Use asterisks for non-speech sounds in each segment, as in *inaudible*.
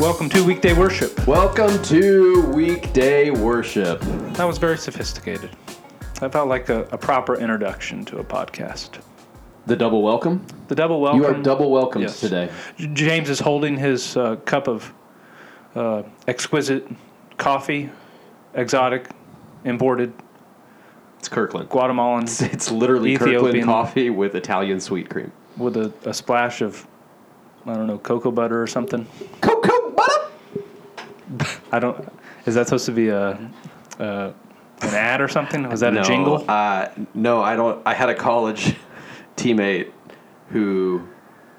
Welcome to Weekday Worship. Welcome to weekday worship. That was very sophisticated. That felt like a, a proper introduction to a podcast. The double welcome. The double welcome. You are double welcomed Yes. today. J- James is holding his uh, cup of uh, exquisite coffee, exotic, imported, It's Kirkland. Guatemalan, It's, literally Kirkland Ethiopian. coffee with Italian sweet cream. with a, a splash of, I don't know, cocoa butter or something. Cocoa butter. I don't. Is that supposed to be a, uh an ad or something? Was that no, a jingle? Uh, no, I don't. I had a college *laughs* teammate who,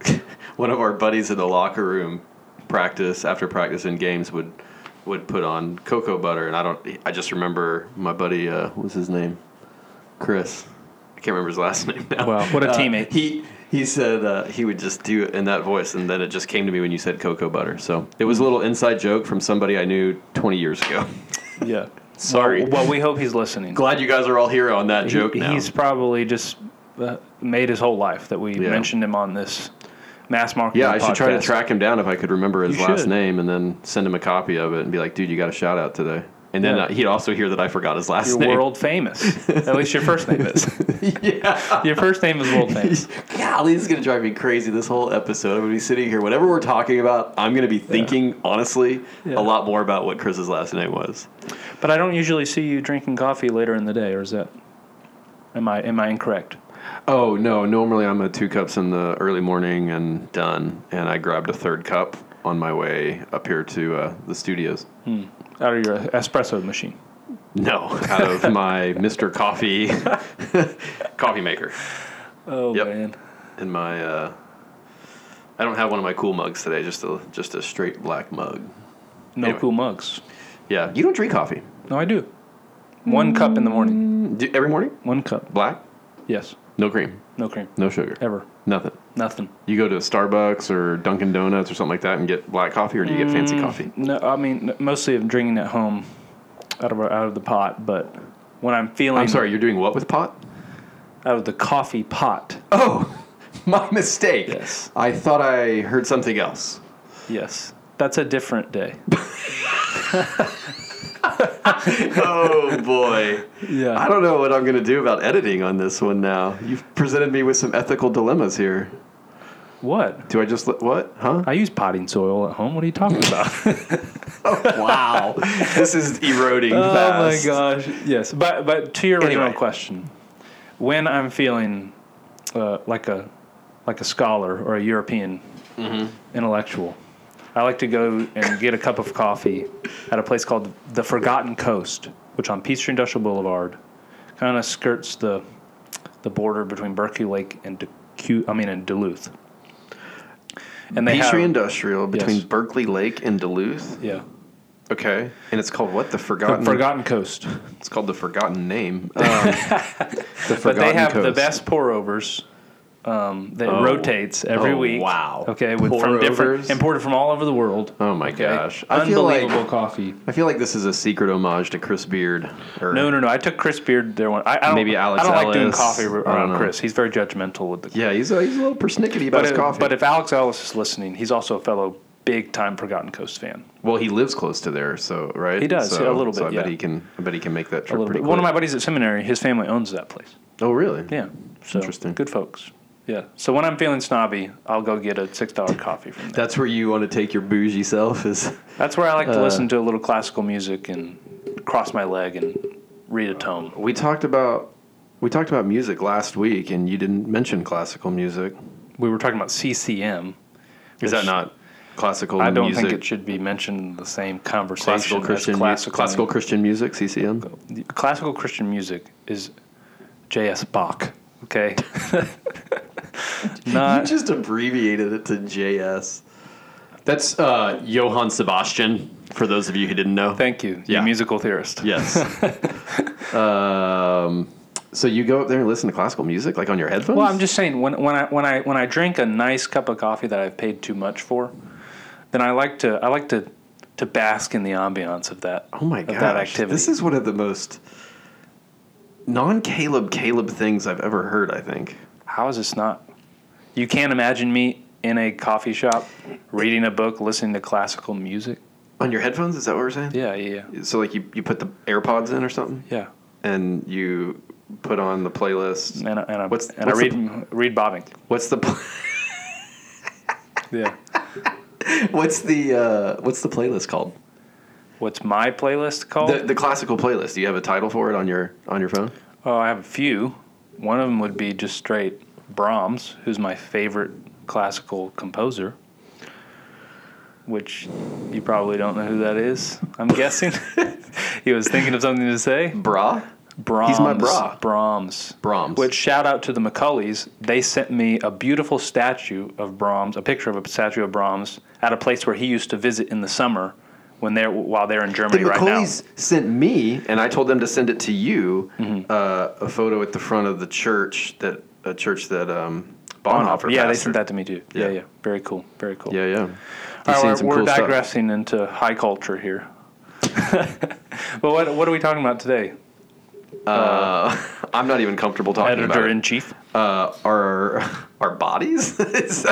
*laughs* one of our buddies in the locker room, practice after practice in games would would put on cocoa butter, and I don't. I just remember my buddy. Uh, what was his name? Chris. I can't remember his last *laughs* name now. Wow, what a Uh, teammate. He he said uh, he would just do it in that voice, and then it just came to me when you said cocoa butter. So it was a little inside joke from somebody I knew 20 years ago. *laughs* yeah. Sorry. Well, well, we hope he's listening. Glad you guys are all here on that joke now. He's probably just uh, made his whole life that we Yeah. mentioned him on this mass marketing. Yeah, I should try to track him down if I could remember his You last should. name and then send him a copy of it and be like, dude, you got a shout out today. And then Yeah. uh, he'd also hear that I forgot his last You're name. world famous. At least your first name is. *laughs* yeah. Your first name is world famous. *laughs* Golly, this is going to drive me crazy this whole episode. I'm going to be sitting here, whatever we're talking about, I'm going to be thinking, honestly, Yeah. a lot more about what Chris's last name was. But I don't usually see you drinking coffee later in the day, or is that? Am I am I incorrect? Oh, no. Normally I'm at two cups in the early morning and done. And I grabbed a third cup on my way up here to uh, the studios. Out of your espresso machine. No, out of *laughs* my Mr. Coffee *laughs* coffee maker. Oh Yep. man. In my, uh, I don't have one of my cool mugs today. Just a just a straight black mug. No Anyway. cool mugs. Yeah, you don't drink coffee No, I do. One cup in the morning. Do, every morning. One cup. Black, Yes. No cream, No cream. no sugar, Ever. nothing. Nothing. You go to Starbucks or Dunkin' Donuts or something like that and get black coffee, or do you get Mm. fancy coffee? No, I mean mostly I'm drinking at home, out of out of the pot. But when I'm feeling, I'm sorry, you're doing what with pot? out of the coffee pot. Oh, *laughs* my mistake. Yes. I thought I heard something else. Yes, that's a different day. *laughs* oh boy. Yeah. I don't know what I'm going to do about editing on this one now. You've presented me with some ethical dilemmas here. What? Do I just let what? Huh? I use potting soil at home. What are you talking about? *laughs* oh, wow. this is eroding oh my gosh. Yes, but but to your original Anyway. question, when I'm feeling uh, like a like a scholar or a European Mm-hmm. intellectual, I like to go and get a cup of coffee at a place called the Forgotten Coast, which on Peachtree Industrial Boulevard, kind of skirts the the border between Berkeley Lake and Decu- I mean and Duluth. And they Peachtree have, Industrial between Yes. Berkeley Lake and Duluth. yeah, Okay. And it's called what? The the Forgotten. Forgotten Coast. It's called the Forgotten Name. Um, *laughs* the Forgotten But they have the best pour overs. Um, that Oh. rotates every Oh, week. wow. Okay, with from different imported from all over the world. Oh my Okay, gosh. I feel like unbelievable coffee. I feel like this is a secret homage to Chris Beard. Or No, no, no. I took Chris Beard there one. I, I don't, Maybe Alex I don't like doing coffee around. Chris. He's very judgmental with the. Yeah, he's a, he's a little persnickety about but his if, coffee. but if Alex Ellis is listening, he's also a fellow big time Forgotten Coast fan. well, he lives close to there, so right. He does, So, a little So I bit, bet he can. I bet he can make that A trip bit. One of my buddies at seminary, his family owns that place. Oh, really? Yeah, so Interesting. Good folks. Yeah. So when I'm feeling snobby, I'll go get a six dollar *laughs* coffee from there. That's where you want to take your bougie self. Is That's where I like to Uh, listen to a little classical music and cross my leg and read a tome. we talked about we talked about music last week, and you didn't mention classical music. We were talking about CCM. Is that not classical I don't music? think it should be mentioned in the same conversation. classical as Christian mu- classical, classical Christian music CCM. classical Christian music is J.S. Bach. Okay. *laughs* *laughs* *laughs* Not just abbreviated it to JS. That's uh, Johann Sebastian. For those of you who didn't know. thank you, Yeah. you musical theorist. Yes. *laughs* um, so you go up there and listen to classical music, like on your headphones? Well, I'm just saying when when I when I when I drink a nice cup of coffee that I've paid too much for, then I like to I like to to bask in the ambiance of that. Oh my of gosh. that activity. This is one of the most non Caleb Caleb things I've ever heard, I think. How is this not? You can't imagine me in a coffee shop reading a book, listening to classical music. On your headphones, is that what we're saying? Yeah, yeah, yeah. So like you, you put the AirPods in or something? Yeah. And you put on the playlist. And I, and I, What's- and what's I the- read read bobbing. What's the pl- *laughs* Yeah. what's the uh, what's the playlist called? What's my playlist called? The, the classical playlist. Do you have a title for it on your on your phone? oh, I have a few. One of them would be just straight Brahms, who's my favorite classical composer. Which you probably don't know who that is. I'm guessing. *laughs* he was thinking of something to say. Bra? Brahms. He's my bra. Brahms. Brahms. Which shout out to the McCulleys. They sent me a beautiful statue of Brahms, a picture of a statue of Brahms at a place where he used to visit in the summer when they're while they're in The Germany right now. McCauley's sent me, and I told them to send it to you, Mm-hmm. uh, a photo at the front of the church that a church that um, Bonhoeffer. Yeah, they sent that to me too. Yeah, Yeah. yeah. Very cool. Very cool. Yeah, yeah. All right, we're, cool stuff. digressing into high culture here. *laughs* but what what are we talking about today? Uh, *laughs* I'm not even comfortable talking about Editor in chief. uh, our *laughs* our bodies. Is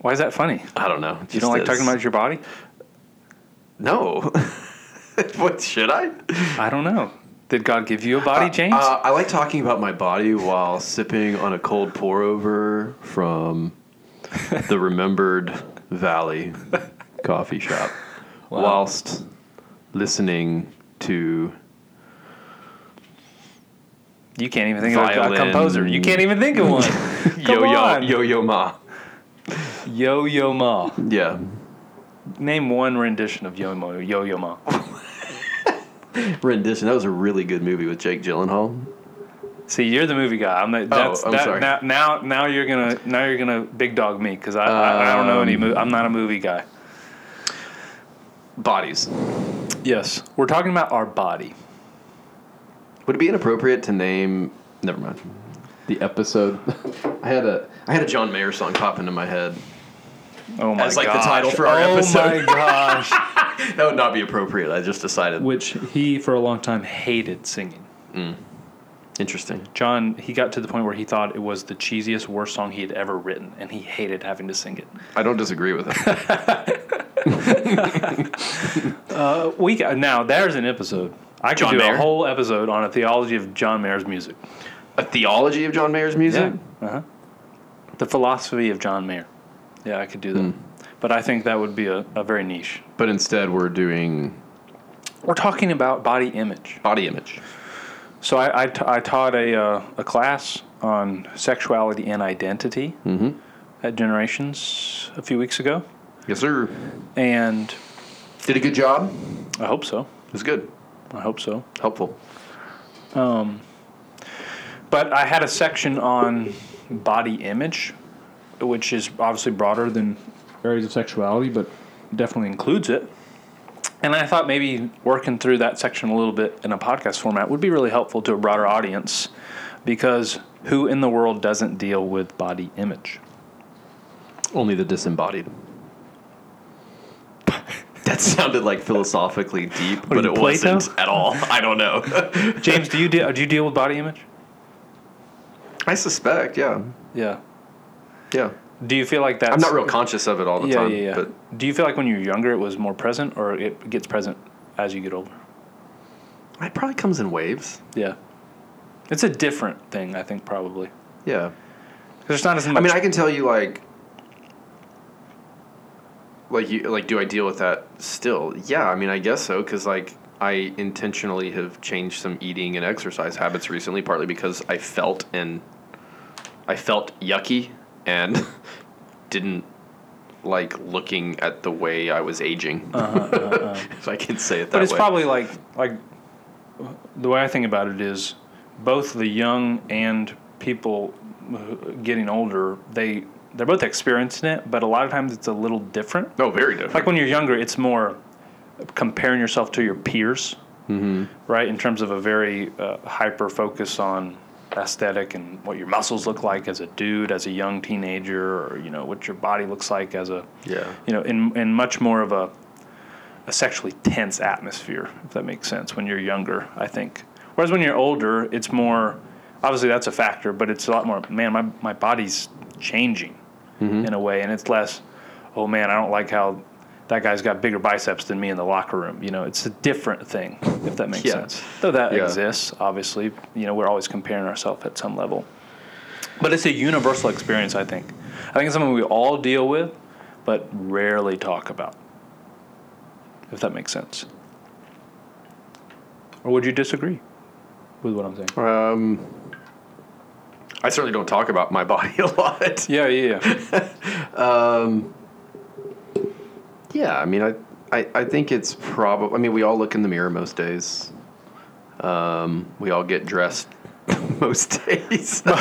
Why is that funny? I don't know. You don't like is. talking about your body? No. what should I? I don't know. Did God give you a body, James? Uh, I like talking about my body while sipping on a cold pour over from *laughs* the Remembered Valley coffee shop, Wow. whilst listening to you can't even think of a, composer. You can't even think of one. Yo Yo. Yo Yo Ma. Yo Yo Ma. Yeah. Name one rendition of Yo Mo Yo Yo Ma. *laughs* Rendition. That was a really good movie with Jake Gyllenhaal. See, you're the movie guy. I'm the, that's, I'm that, sorry. Now, now, now you're gonna now you're gonna big dog me because I, I I don't know any. Um, Mo- I'm not a movie guy. Bodies. Yes, we're talking about our body. Would it be inappropriate to name? Never mind. The episode. *laughs* I had a I had a John Mayer song pop into my head. Oh my God. As, like, the title for our oh episode. Oh my gosh. *laughs* *laughs* That would not be appropriate. I just decided. Which he for a long time hated singing. Interesting. John, he got to the point where he thought it was the cheesiest, worst song he had ever written, and he hated having to sing it. I don't disagree with him. *laughs* Uh, we got, now there's an episode. I could John do Mayer? a whole episode on a theology of John Mayer's music. a theology of John Mayer's music. Uh-huh. The philosophy of John Mayer. Yeah, I could do that. Hmm. But I think that would be a, a very niche. But instead, we're doing We're talking about body image. body image. So I, I, t- I taught a, uh, a class on sexuality and identity Mm-hmm. at Generations a few weeks ago. Yes, sir. And Did a good job. I hope so. It was good. I hope so. Helpful. But I had a section on body image, which is obviously broader than areas of sexuality, but definitely includes it. And I thought maybe working through that section a little bit in a podcast format would be really helpful to a broader audience because who in the world doesn't deal with body image? Only the disembodied. That sounded like philosophically deep, are but it Plato? wasn't at all. I don't know. *laughs* James, do you deal, do you deal with body image? I suspect, yeah. Yeah. Yeah. Do you feel like that? I'm not real conscious of it all the yeah, time. yeah, yeah. But Do you feel like when you're younger it was more present or it gets present as you get older? it probably comes in waves. Yeah. It's a different thing, I think, probably. Yeah. There's not as much. I mean, I can tell you like, like you like, do I deal with that still? Yeah, I mean, I guess so because like I intentionally have changed some eating and exercise habits recently, partly because I felt and I felt yucky and *laughs* didn't like looking at the way I was aging. *laughs* if I can say it that Uh-huh, but it's way. probably like like the way I think about it is both the young and people getting older they they're both experiencing it, but a lot of times it's a little different. no, very different. Like when you're younger, it's more comparing yourself to your peers, mm-hmm. right? In terms of a very uh, hyper focus on aesthetic and what your muscles look like as a dude, as a young teenager, or you know what your body looks like as a yeah. you know, in in much more of a a sexually tense atmosphere, if that makes sense, when you're younger, I think. Whereas when you're older, it's more, obviously that's a factor, but it's a lot more, man, my, my body's changing mm-hmm. in a way, and it's less, oh man, I don't like how that guy's got bigger biceps than me in the locker room. You know, it's a different thing, if that makes Yeah. sense. Though that Yeah. exists, obviously, you know, we're always comparing ourselves at some level. But it's a universal experience, I think. I think it's something we all deal with, but rarely talk about. If that makes sense. Or would you disagree with what I'm saying? Um, I certainly don't talk about my *laughs* body a lot. Yeah, yeah, yeah. *laughs* Yeah, I mean, I, I, I think it's probably. I mean, we all look in the mirror most days. Um, we all get dressed *laughs* most days. *laughs* Sorry,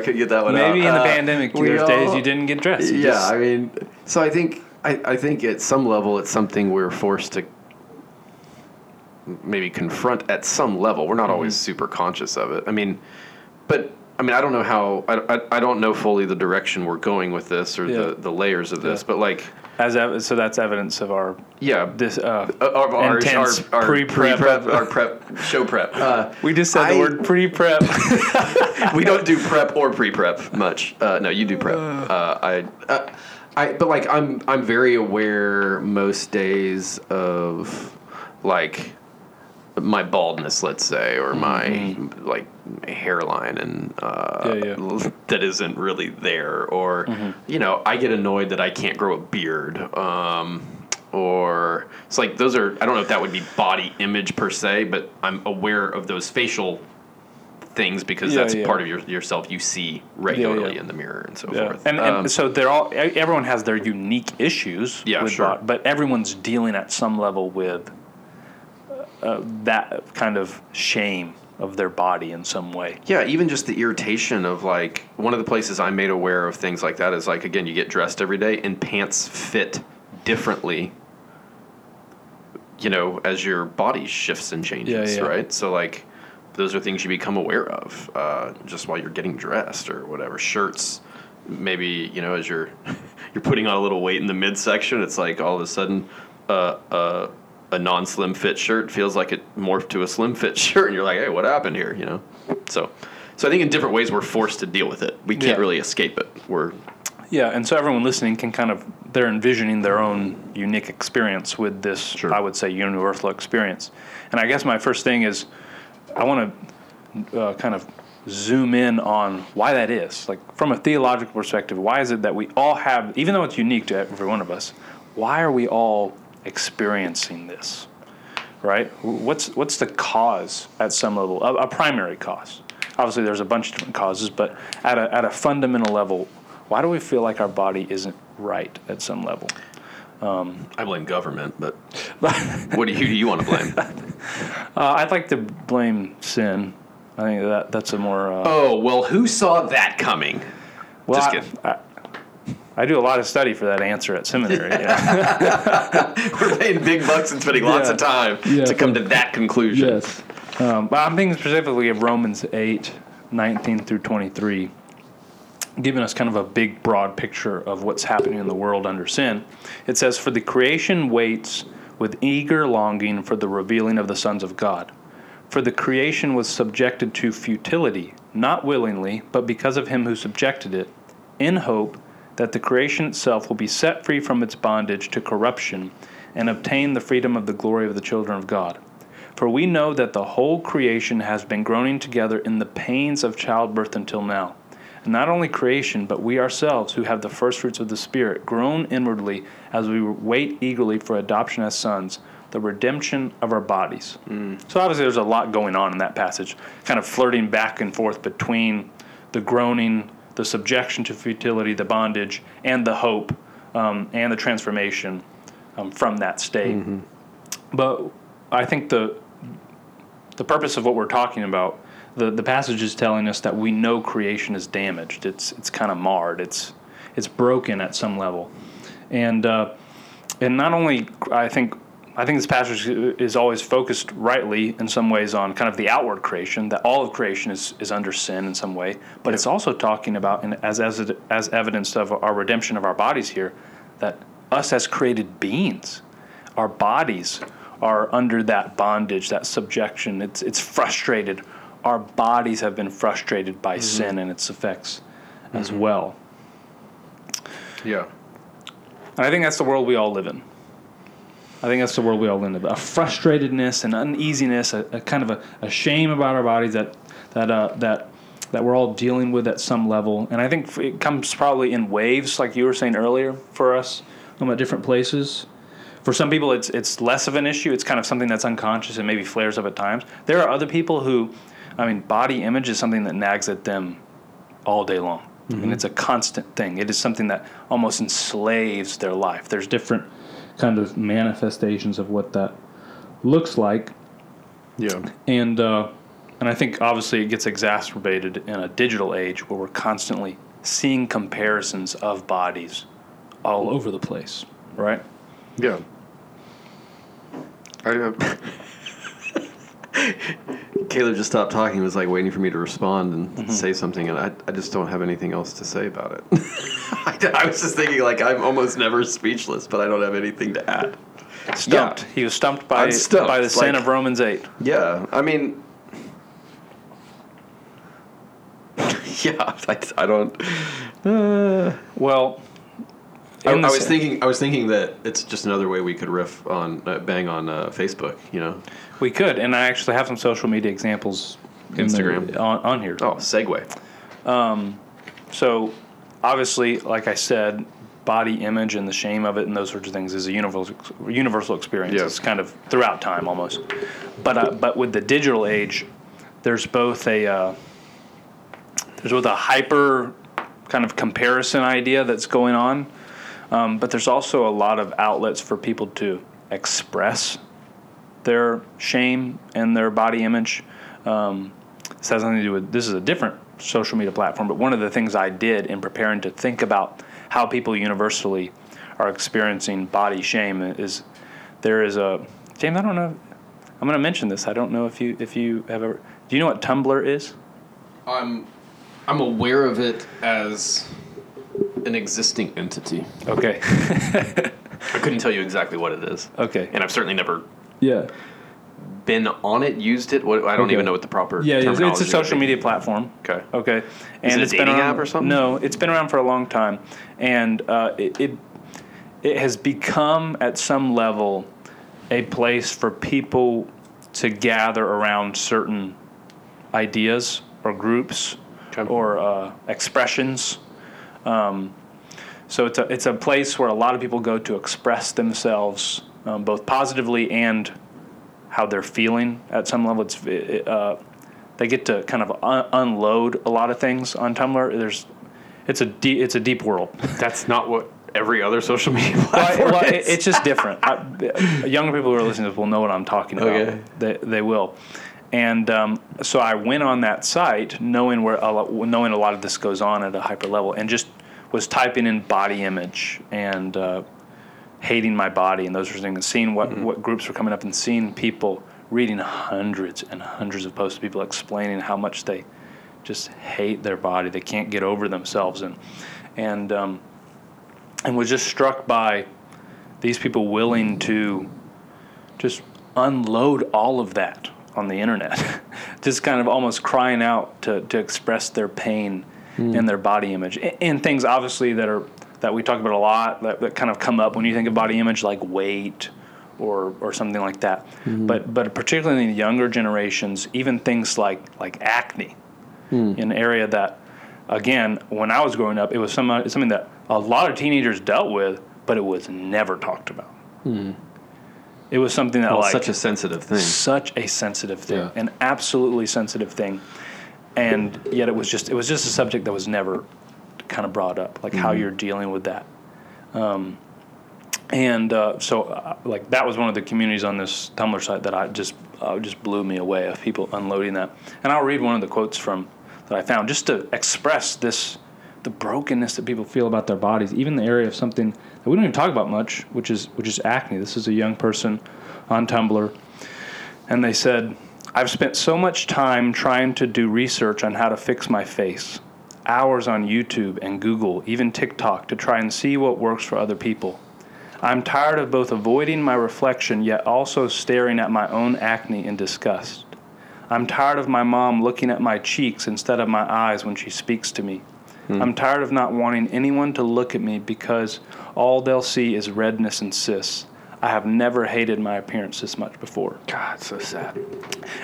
I couldn't get that one out. Maybe in the Uh, pandemic, we there's days you didn't get dressed. You yeah, just- I mean, so I think I, I think at some level it's something we're forced to maybe confront at some level. We're not always Mm-hmm. super conscious of it. I mean, but I mean, I don't know how I, I, I don't know fully the direction we're going with this or Yeah. the, the layers of this, Yeah. but like, As ev- so that's evidence of our yeah, this. Uh, uh, our, our, Intense our, our pre-prep pre-prep, our prep, show prep. Uh, we just said the I- word pre-prep. *laughs* we don't do prep or pre-prep much. Uh, no, you do prep. Uh, I, uh, I, but like I'm, I'm very aware most days of like my baldness, let's say, or my like hairline and uh, Mm-hmm. Yeah, yeah. *laughs* that isn't really there, or you know, I get annoyed that I can't grow a beard. Um, or it's like those are I don't know if that would be body image per se, but I'm aware of those facial things because Yeah, that's yeah. part of your yourself you see regularly yeah. in the mirror and so forth. And, and Um, so they're all. Everyone has their unique issues. Yeah, sure. bod- but everyone's dealing at some level with uh, that kind of shame of their body in some way. yeah, even just the irritation of like one of the places I'm made aware of things like that is like again you get dressed every day and pants fit differently. You know, as your body shifts and changes, Yeah, yeah. right? So like, those are things you become aware of uh, just while you're getting dressed or whatever. Shirts, maybe you know, as you're *laughs* you're putting on a little weight in the midsection, it's like all of a sudden, uh, uh, a non-slim fit shirt feels like it morphed to a slim fit *laughs* shirt, and you're like, hey, what happened here? You know, so so I think in different ways we're forced to deal with it. We can't Yeah. really escape it. We're Yeah, and so everyone listening can kind of they're envisioning their own unique experience with this. Sure. I would say universal experience. And I guess my first thing is I want to uh, kind of zoom in on why that is. Like from a theological perspective, why is it that we all have, even though it's unique to every one of us, why are we all experiencing this? Right? What's what's the cause at some level? A, a primary cause. Obviously, there's a bunch of different causes, but at a at a fundamental level, why do we feel like our body isn't right at some level? I blame government, but *laughs* what do you who do you want to blame? *laughs* Uh, I'd like to blame sin. I think that that's a more. Uh, oh well, who saw that coming? well, just I- kidding. I, I do a lot of study for that answer at seminary. yeah. *laughs* We're paying big bucks and spending lots Yeah. of time Yeah. to come to that conclusion. Yes. Um, but I'm thinking specifically of Romans 8, 19 through 23, giving us kind of a big, broad picture of what's happening in the world under sin. It says, For the creation waits with eager longing for the revealing of the sons of God. For the creation was subjected to futility, not willingly, but because of him who subjected it, in hope that the creation itself will be set free from its bondage to corruption and obtain the freedom of the glory of the children of God. For we know that the whole creation has been groaning together in the pains of childbirth until now. And not only creation, but we ourselves, who have the first fruits of the Spirit, groan inwardly as we wait eagerly for adoption as sons, the redemption of our bodies. Mm. So obviously, there's a lot going on in that passage, kind of flirting back and forth between the groaning, the subjection to futility, the bondage, and the hope um, and the transformation um, from that state. But I think the the purpose of what we're talking about, the, the passage is telling us that we know creation is damaged. It's it's kind of marred. It's it's broken at some level, and uh, and not only I think I think this passage is always focused rightly in some ways on kind of the outward creation that all of creation is, is under sin in some way, but it's also talking about and as as as evidence of our redemption of our bodies here that us as created beings. Our bodies are under that bondage, that subjection. It's it's frustrated. Our bodies have been frustrated by mm-hmm. sin and its effects as mm-hmm. well. Yeah. And I think that's the world we all live in. I think that's the world we all live in. A frustratedness and uneasiness, a, a kind of a, a shame about our bodies that that uh, that that we're all dealing with at some level. And I think it comes probably in waves, like you were saying earlier, for us um, at different places. For some people, it's it's less of an issue. It's kind of something that's unconscious and maybe flares up at times. There are other people who, I mean, body image is something that nags at them all day long. I mean, it's a constant thing. It is something that almost enslaves their life. There's different kind of manifestations of what that looks like, Yeah. and uh, and I think obviously it gets exacerbated in a digital age where we're constantly seeing comparisons of bodies all over the place, right? Yeah. I, uh, Caleb just stopped talking. He was like waiting for me to respond and say something, and I, I just don't have anything else to say about it. *laughs* I, I was just thinking like I'm almost never speechless, but I don't have anything to add. Stumped. He was stumped by stumped, by the sin like- of Romans eight. Yeah, I mean, *laughs* yeah, I, I don't. Uh, Well, I, I was thinking. I was thinking that it's just another way we could riff on uh, bang on uh, Facebook. You know, we could, and I actually have some social media examples in the- Instagram. on, on here. oh, segue. So, obviously, like I said, body image and the shame of it and those sorts of things is a universal universal experience. Yeah. It's kind of throughout time almost. But uh, but with the digital age, there's both a uh, there's both a hyper kind of comparison idea that's going on, um, but there's also a lot of outlets for people to express their shame and their body image. Um, this has nothing to do with this is a different social media platform, but one of the things I did in preparing to think about how people universally are experiencing body shame is there is a James. I don't know. I'm going to mention this. I don't know if you if you have ever. Do you know what Tumblr is? I'm I'm aware of it as an existing entity. Okay. I couldn't tell you exactly what it is, okay. and I've certainly never Yeah. been on it, used it. What, I don't Okay. even know what the proper Yeah, it's, a social media platform. Okay. Okay. Is it a it's been around, app or something? No, it's been around for a long time, and uh, it, it it has become at some level a place for people to gather around certain ideas or groups Okay. or uh, expressions. Um, so it's a it's a place where a lot of people go to express themselves, um, both positively and how they're feeling at some level. It's it, uh, they get to kind of un- unload a lot of things on Tumblr. There's it's a deep it's a deep world. That's not what every other social media well, *laughs* platform well, it, is. it's just different. I, younger people who are listening to this will know what I'm talking about. Okay. They, they will. And um, so I went on that site knowing where a lot, knowing a lot of this goes on at a hyper level, and just was typing in body image and uh, hating my body and those sorts of things, and seeing what, what groups were coming up, and seeing people reading hundreds and hundreds of posts of people explaining how much they just hate their body, they can't get over themselves, and and um, and was just struck by these people willing to just unload all of that on the internet, *laughs* just kind of almost crying out to, to express their pain in their body image. And, and things obviously that are that we talk about a lot that, that kind of come up when you think of body image like weight or or something like that. Mm-hmm. But but particularly in the younger generations even things like like acne mm. an area that again when i was growing up it was some, something that a lot of teenagers dealt with but it was never talked about. Mm. It was something that Well, like such a sensitive thing. such a sensitive thing, Yeah. an absolutely sensitive thing, and yet it was just it was just a subject that was never kind of brought up, like how you're dealing with that. Um, and uh, so, uh, like that was one of the communities on this Tumblr site that I just uh, just blew me away of people unloading that. And I'll read one of the quotes from that I found just to express this the brokenness that people feel about their bodies, even the area of something that we don't even talk about much, which is which is acne. This is a young person on Tumblr, and they said, "I've spent so much time trying to do research on how to fix my face, hours on YouTube and Google, even TikTok, to try and see what works for other people. I'm tired of both avoiding my reflection yet also staring at my own acne in disgust. I'm tired of my mom looking at my cheeks instead of my eyes when she speaks to me. Hmm. I'm tired of not wanting anyone to look at me because all they'll see is redness and cysts. I have never hated my appearance this much before. God, so sad.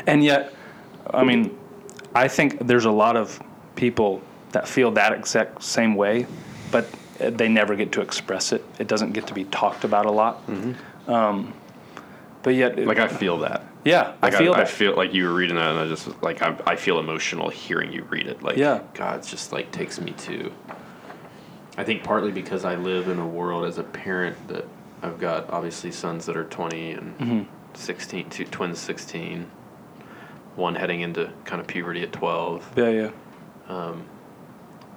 And yet, I mean, I think there's a lot of people that feel that exact same way, but they never get to express it. It doesn't get to be talked about a lot. Um, but yet, Like I feel that. yeah, Like I feel I, that. feel like you were reading that, and I just like I, I feel emotional hearing you read it. Like Yeah. God, it's just like takes me to. I think partly because I live in a world as a parent that I've got obviously sons that are 20 and Mm-hmm. 16, two twins 16, one heading into kind of puberty at 12. yeah, yeah,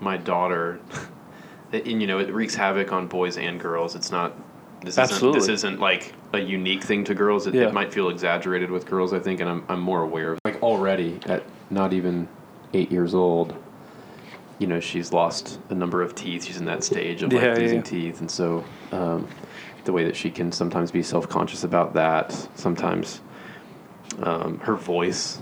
My daughter, *laughs* and you know, it wreaks havoc on boys and girls. It's not. This Absolutely. Isn't, this isn't like a unique thing to girls. It, Yeah. it might feel exaggerated with girls, I think, and I'm, I'm more aware of. Like already at not even eight years old, you know, she's lost a number of teeth. She's in that stage of like yeah, losing yeah. teeth, and so um, the way that she can sometimes be self conscious about that, sometimes um, her voice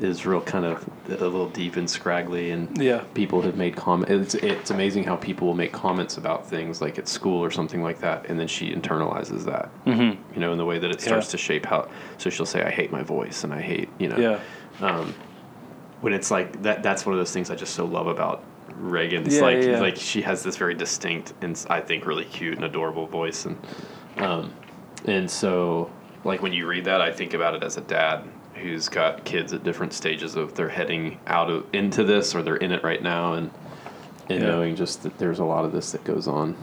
is real kind of a little deep and scraggly, and Yeah. people have made comments. It's it's amazing how people will make comments about things like at school or something like that, and then she internalizes that. Mm-hmm. You know, in the way that it starts Yeah. to shape how. So she'll say, "I hate my voice," and I hate you know yeah, when it's like that that's one of those things I just so love about Reagan. It's Yeah, like yeah, like she has this very distinct and I think really cute and adorable voice and um and so like when you read that I think about it as a dad who's got kids at different stages of they're heading out of into this or they're in it right now and and Yeah. knowing just that there's a lot of this that goes on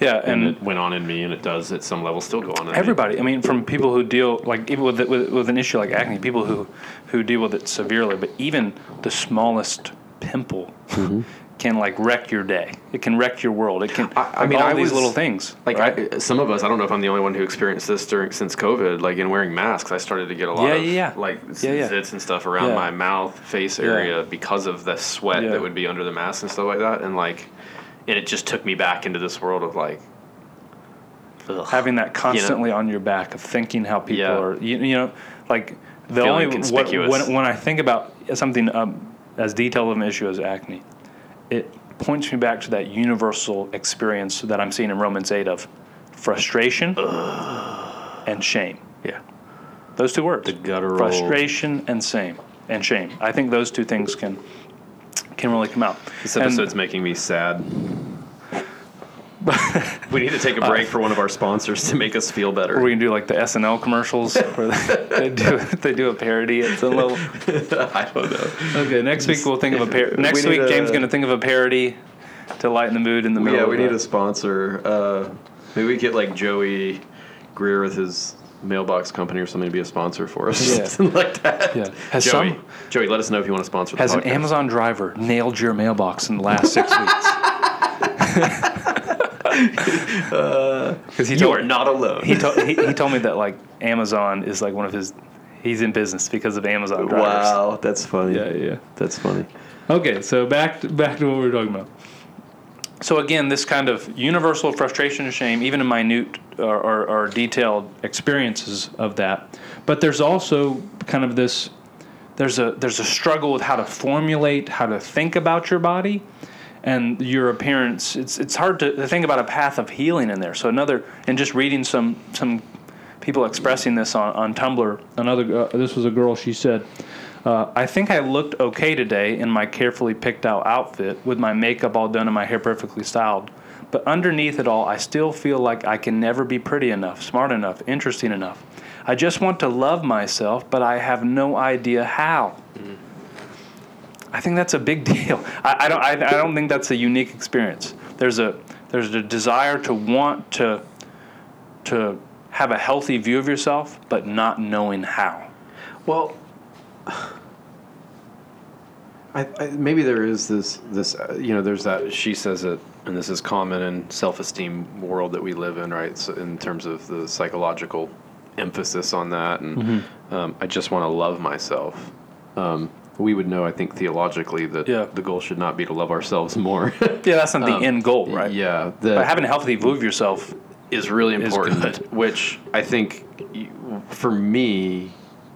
yeah, and, and it went on in me and it does at some level still go on in me. everybody. I mean, from people who deal like even with, with with an issue like acne, people who who deal with it severely, but even the smallest pimple can like wreck your day. It can wreck your world. It can. I- I like, mean, all I these was- little things. Like right? I, some of us, I don't know if I'm the only one who experienced this during since COVID. Like in wearing masks, I started to get a lot Yeah, of yeah, yeah. like Yeah, yeah. zits and stuff around my mouth, face area because of the sweat that would be under the mask and stuff like that. And like, and it just took me back into this world of like ugh. having that constantly on your back of thinking how people are you, you know like the Feeling only what, conspicuous. when, when i think about something um, as detailed of an issue as acne. It points me back to that universal experience that i'm seeing in romans 8 of frustration and shame. Yeah, those two words. The guttural. Frustration and shame and shame. I think those two things can can really come out. This And- episode's making me sad. *laughs* we need to take a break for one of our sponsors to make us feel better. we can do like the SNL commercials where *laughs* they do they do a parody at some level. *laughs* I don't know. Okay, next week we'll think of a parody. Next need week. James a- going to think of a parody to lighten the mood in the middle. Yeah, we need the- a sponsor. Uh, maybe we get like Joey Greer with his mailbox company or something to be a sponsor for us. Yeah. Something like that. Yeah. Has Joey, some Joey, let us know if you want to sponsor the has an. Amazon driver nailed your mailbox in the last six weeks? Uh, because he You told are not alone. he, told he, he told me that like Amazon is like one of his. He's in business because of Amazon drivers. wow, that's funny. Yeah, yeah. That's funny. Okay, so back to, back to what we were talking about. So again, this kind of universal frustration and shame, even in minute or, or, or detailed experiences of that, but there's also kind of this. There's a there's a struggle with how to formulate, how to think about your body, and your appearance. It's it's hard to, think about a path of healing in there. So another, and just reading some some people expressing this on, on Tumblr. Another, uh, this was a girl. She said, uh, "I think I looked okay today in my carefully picked out outfit with my makeup all done and my hair perfectly styled. But underneath it all, I still feel like I can never be pretty enough, smart enough, interesting enough. I just want to love myself, but I have no idea how." I think that's a big *laughs* deal. I, I don't. I, I don't think that's a unique experience. There's a there's a desire to want to to have a healthy view of yourself, but not knowing how. Well, I, I, maybe there is this this uh, you know there's that she says it and this is common in self-esteem world that we live in right so in terms of the psychological emphasis on that and Mm-hmm. um, I just want to love myself um, we would know I think theologically that Yeah. the goal should not be to love ourselves more *laughs* Yeah, that's not the end goal, right? yeah the, But having a healthy view of yourself is really is important. good. *laughs* Which I think, for me,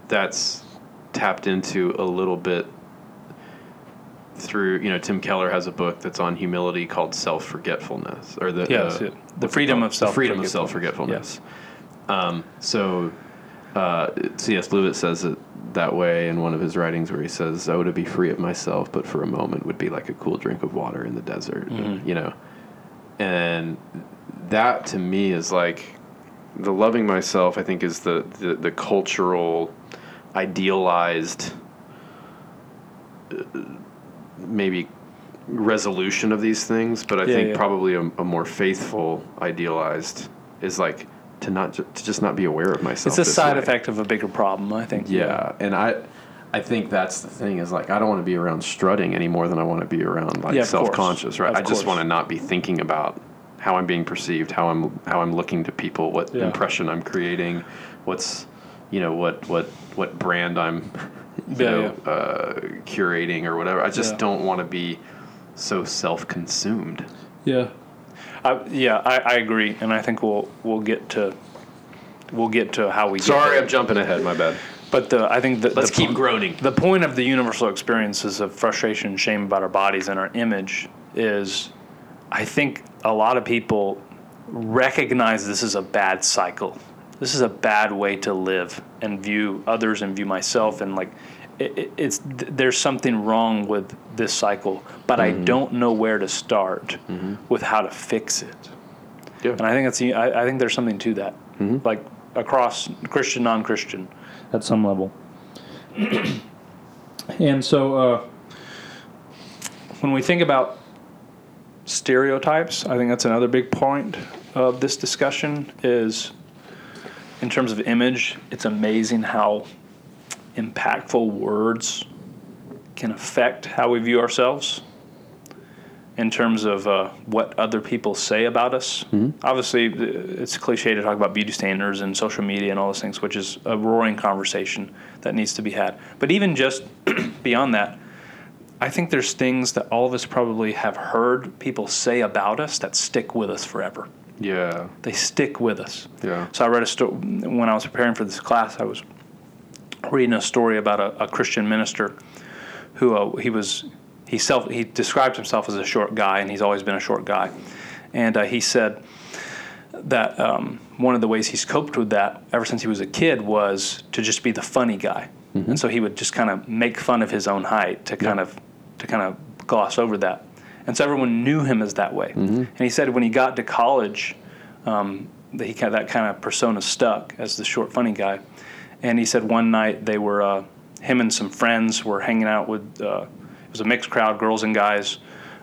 that's tapped into a little bit through. You know, Tim Keller has a book that's on humility called Self Forgetfulness, or the Yes, uh, the freedom of the freedom of self-forgetfulness. self forgetfulness. Um, so uh, C.S. Lewis says it that way in one of his writings, where he says, "Oh, to be free of myself, but for a moment, would be like a cool drink of water in the desert." Mm-hmm. You know, and that to me is like the loving myself. I think is the the, the cultural idealized uh, maybe resolution of these things, but I Yeah, think yeah. probably a, a more faithful idealized is like to not to just not be aware of myself. It's a side way. effect of a bigger problem, I think. Yeah, and I, I think that's the thing is like I don't want to be around strutting any more than I want to be around like Yeah, self conscious, right? Of I just course. want to not be thinking about how I'm being perceived, how I'm how I'm looking to people, what Yeah. impression I'm creating, what's you know what what what brand I'm you Yeah, know Uh, curating or whatever. I just don't want to be so self consumed. Yeah. I, yeah, I, I agree, and I think we'll we'll get to we'll get to how we. get Sorry, there. I'm jumping ahead. My bad. But the, I think that Let's the keep po- groaning. The point of the universal experiences of frustration and shame about our bodies and our image is, I think a lot of people recognize this is a bad cycle. This is a bad way to live and view others and view myself and like it, it- it's th- there's something wrong with this cycle, but I mm-hmm. don't know where to start mm-hmm. with how to fix it. Yeah. And I think that's I, I think there's something to that, mm-hmm. like across Christian, non-Christian, at some level. *clears throat* and so, uh, when we think about stereotypes, I think that's another big point of this discussion. Is in terms of image, it's amazing how impactful words can affect how we view ourselves in terms of uh, what other people say about us. Obviously, uh, it's cliche to talk about beauty standards and social media and all those things, which is a roaring conversation that needs to be had. But even just *clears throat* beyond that, I think there's things that all of us probably have heard people say about us that stick with us forever. Yeah. They stick with us. Yeah. So I read a story when I was preparing for this class. I was reading a story about a, a Christian minister who uh, he was he self he described himself as a short guy, and he's always been a short guy. And uh, he said that um, one of the ways he's coped with that ever since he was a kid was to just be the funny guy, and so he would just kind of make fun of his own height to kind of to kind of gloss over that. And so everyone knew him as that way. And he said when he got to college, um, that he kind that kind of persona stuck as the short funny guy. And he said one night they were uh, him and some friends were hanging out with uh, it was a mixed crowd, girls and guys,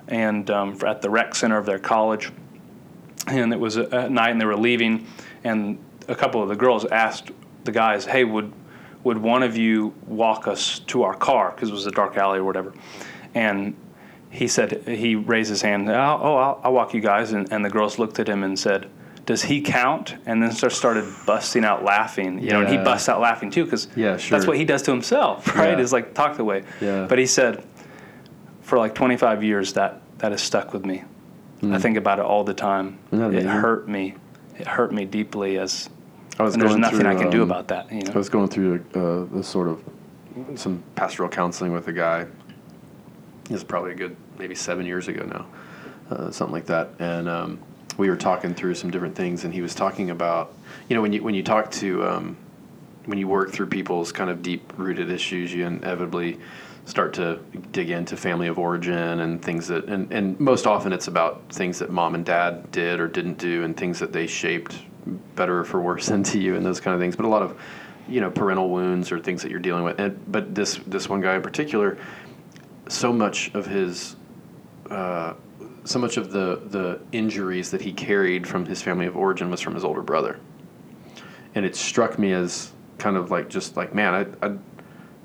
and um, at the rec center of their college. And it was at night, and they were leaving, and a couple of the girls asked the guys, "Hey, would would one of you walk us to our car because it was a dark alley or whatever?" And he said he raised his hand. Oh, I'll, I'll walk you guys. And, and the girls looked at him and said, "Does he count?" And then start- started busting out laughing. You know, and he Yeah. busts out laughing too because Yeah, that's what he does to himself, *laughs* right? Yeah. Is like talk the way. Yeah. But he said, for like 25 years, that that has stuck with me. I think about it all the time. Mm. It amazing? hurt me. It hurt me deeply as I was and there's nothing through, I can do um, about that. You know. I was going through uh, this sort of some pastoral counseling with a guy. Is probably a good maybe seven years ago now, uh, something like that. And um, we were talking through some different things, and he was talking about you know when you when you talk to um, when you work through people's kind of deep rooted issues, you inevitably start to dig into family of origin and things that and, and most often it's about things that mom and dad did or didn't do and things that they shaped better or for worse *laughs* into you and those kind of things. But a lot of you know parental wounds or things that you're dealing with. And but this this one guy in particular so much of his uh, so much of the the injuries that he carried from his family of origin was from his older brother and it struck me as kind of like just like man I, I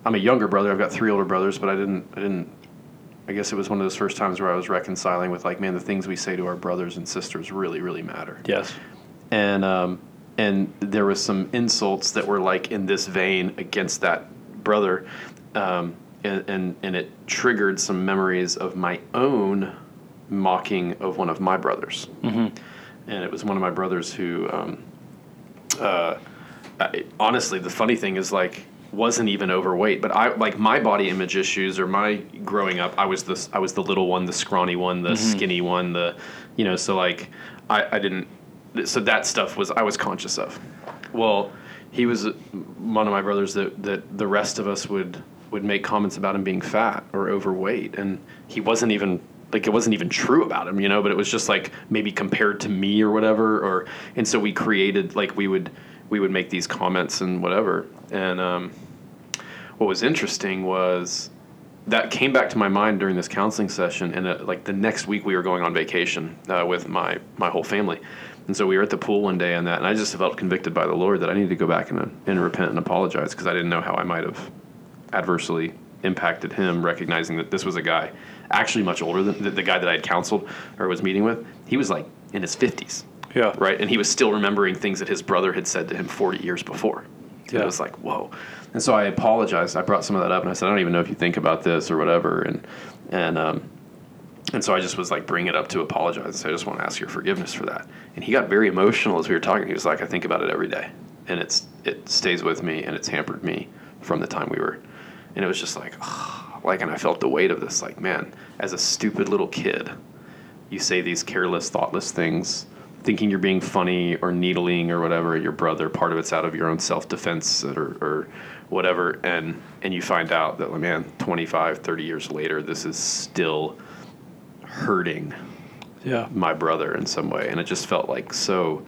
I'm a younger brother I've got three older brothers but I didn't I didn't I guess it was one of those first times where I was reconciling with like man the things we say to our brothers and sisters really really matter yes. and um, and there was some insults that were like in this vein against that brother, um, and, and and it triggered some memories of my own mocking of one of my brothers, mm-hmm. and it was one of my brothers who. Um, uh, I, honestly, the funny thing is like wasn't even overweight, but I like my body image issues or my growing up. I was the I was the little one, the scrawny one, the skinny one, the you know. So like I, I didn't. So that stuff was I was conscious of. Well, he was uh, one of my brothers that that the rest of us would would make comments about him being fat or overweight, and he wasn't even like it wasn't even true about him, you know. But it was just like maybe compared to me or whatever, or and so we created like we would we would make these comments and whatever. And um, what was interesting was that came back to my mind during this counseling session. And uh, like the next week, we were going on vacation uh, with my my whole family. And so we were at the pool one day and that, and I just felt convicted by the Lord that I needed to go back and, uh, and repent and apologize because I didn't know how I might have adversely impacted him, recognizing that this was a guy actually much older than the, the guy that I had counseled or was meeting with. He was like in his 50s Yeah. right? And he was still remembering things that his brother had said to him 40 years before. And Yeah. It was like, whoa. And so I apologized. I brought some of that up, and I said, I don't even know if you think about this or whatever. And and um, and so I just was like, bring it up to apologize. So I just want to ask your forgiveness for that. And he got very emotional as we were talking. He was like, I think about it every day, and it's it stays with me, and it's hampered me from the time we were. And it was just like, like, and I felt the weight of this. Like, man, as a stupid little kid, you say these careless, thoughtless things, thinking you're being funny or needling or whatever your brother. Part of it's out of your own self defense or, or whatever. And, and you find out that, like, man, 25, 30 years later, this is still hurting Yeah. my brother in some way. And it just felt like so,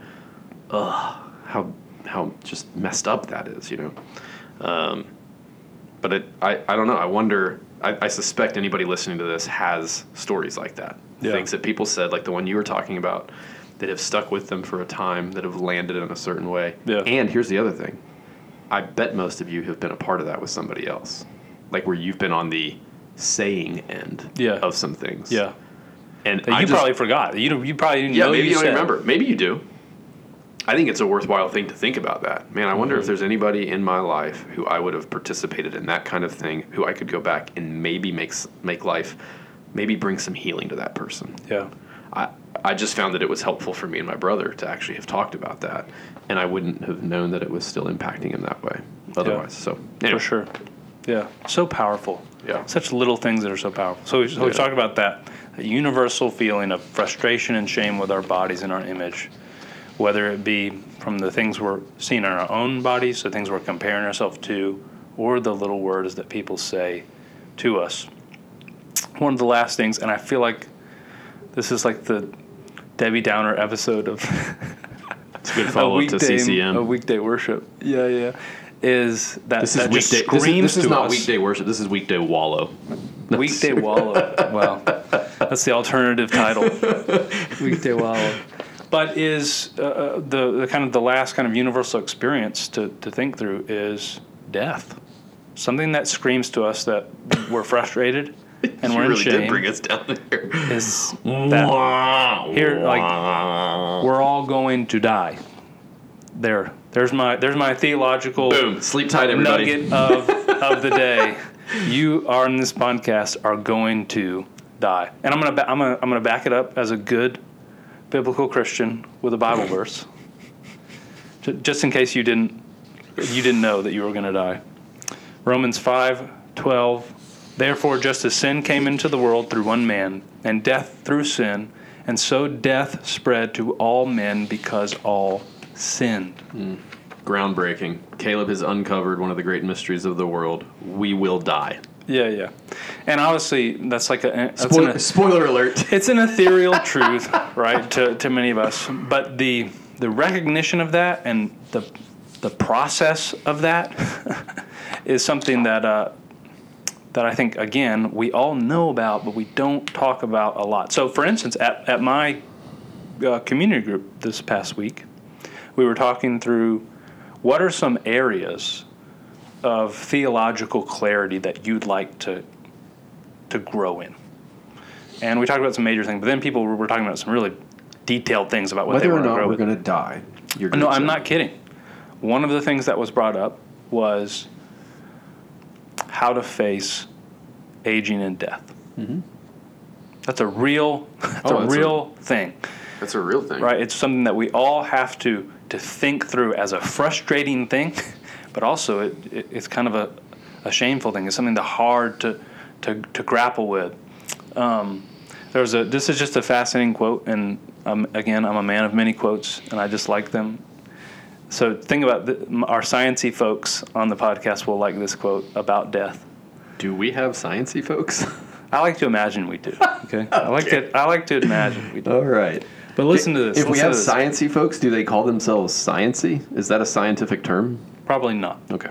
ugh, how, how just messed up that is, you know? Um, but it, I, I don't know. I wonder. I, I suspect anybody listening to this has stories like that. Yeah. Things that people said, like the one you were talking about, that have stuck with them for a time, that have landed in a certain way. Yeah. And here's the other thing. I bet most of you have been a part of that with somebody else, like where you've been on the saying end Yeah. of some things. Yeah. And you just- probably forgot. You you probably didn't yeah, know maybe you don't said. remember. Maybe you do. I think it's a worthwhile thing to think about that. Man, I wonder Mm-hmm. if there's anybody in my life who I would have participated in that kind of thing, who I could go back and maybe make make life, maybe bring some healing to that person. Yeah. I I just found that it was helpful for me and my brother to actually have talked about that, and I wouldn't have known that it was still impacting him that way otherwise. So anyway. For sure. Yeah. So powerful. Yeah. Such little things that are so powerful. So, we- so we talked about that a universal feeling of frustration and shame with our bodies and our image, whether it be from the things we're seeing in our own bodies, the things we're comparing ourselves to, or the little words that people say to us. One of the last things, and I feel like this is like the Debbie Downer episode of *laughs* It's a good *laughs* follow up to CCM. a weekday worship. Yeah, yeah. Is that this that is just weekday. This is, this is to not us. weekday worship. This is weekday wallow. *laughs* Weekday Wallow. well, that's the alternative title. Weekday Wallow. But is uh, uh, the, the kind of the last kind of universal experience to, to think through is death. Something that screams to us that we're frustrated and *laughs* we're really in shame did bring us down there. is that here like we're all going to die. There, there's my there's my theological Boom. Sleep tight, everybody. nugget of, of the day. You are in this podcast are going to die, and I'm gonna ba- I'm gonna I'm gonna back it up as a good biblical Christian with a Bible *laughs* verse, just in case you didn't you didn't know that you were gonna die. Romans five twelve. Therefore, just as sin came into the world through one man, and death through sin, and so death spread to all men because all sinned. Mm. Groundbreaking. Caleb has uncovered one of the great mysteries of the world. We will die. Yeah, yeah. And obviously, that's like a that's Spoil- an, spoiler alert. *laughs* it's an ethereal *laughs* truth, right, to, to many of us. But the the recognition of that and the the process of that *laughs* is something that uh, that I think again we all know about, but we don't talk about a lot. So, for instance, at at my uh, community group this past week, we were talking through what are some areas of theological clarity that you'd like to to grow in. And we talked about some major things, but then people were, were talking about some really detailed things about what they Whether or want to not grow we're going to die. You're No, gonna I'm not kidding. One of the things that was brought up was how to face aging and death. Mm-hmm. That's a real, that's Oh, a that's a- real thing. That's a real thing. right? It's something that we all have to to think through as a frustrating thing, *laughs* but also it, it it's kind of a, a shameful thing. It's something that hard to to, to grapple with. Um, there's a this is just a fascinating quote, and um, again, I'm a man of many quotes, and I just like them. So think about the, our sciency folks on the podcast will like this quote about death. Do we have sciency folks? *laughs* I like to imagine we do. Okay, I *laughs* like to I like to imagine we do. All right. But listen to this. If we have sciency folks, do they call themselves sciency? Is that a scientific term? Probably not. Okay.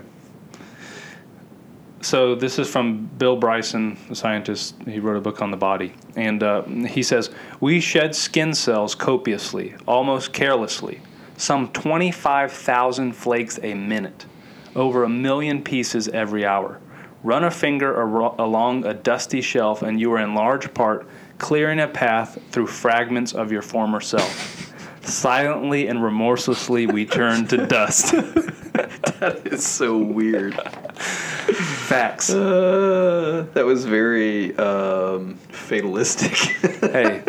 So this is from Bill Bryson, the scientist. He wrote a book on the body, and uh, he says we shed skin cells copiously, almost carelessly, some twenty-five thousand flakes a minute, over a million pieces every hour. Run a finger ar- along a dusty shelf, and you are in large part clearing a path through fragments of your former self. Silently and remorselessly, we turn to dust. *laughs* That is so weird. Facts. Uh, that was very um, fatalistic. *laughs* hey,